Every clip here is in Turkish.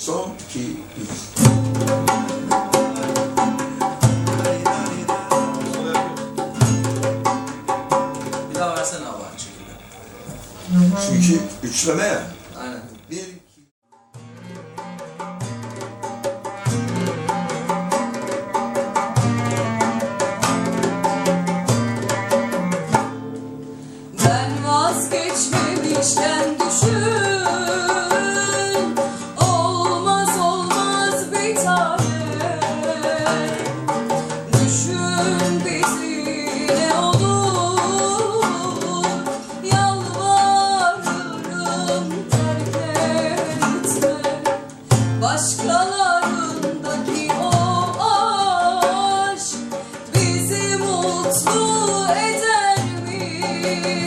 Son, iki, üç. Bir daha versene abi şekilde. Çünkü üçleme ya. Aynen. Bir, Ben vazgeçmemişten düşün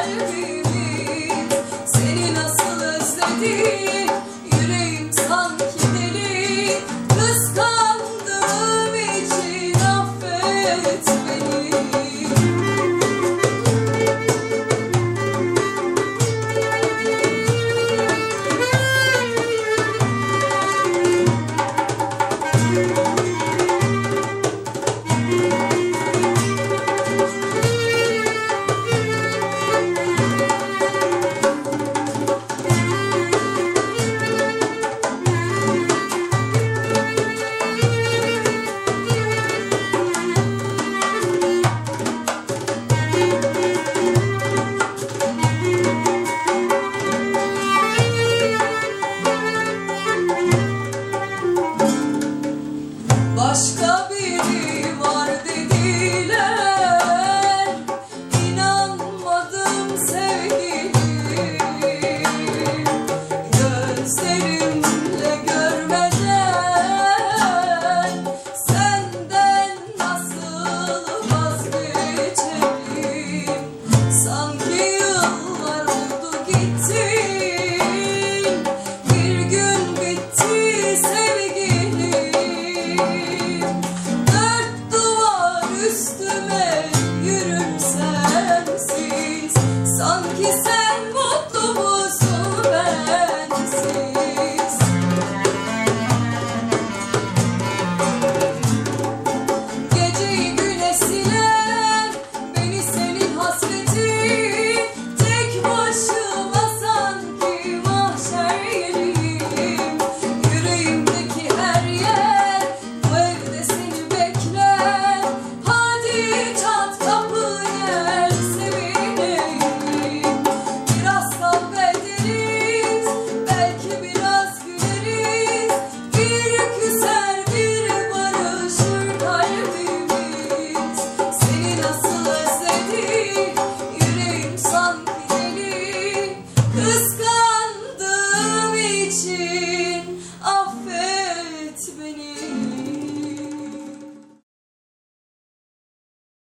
I'll be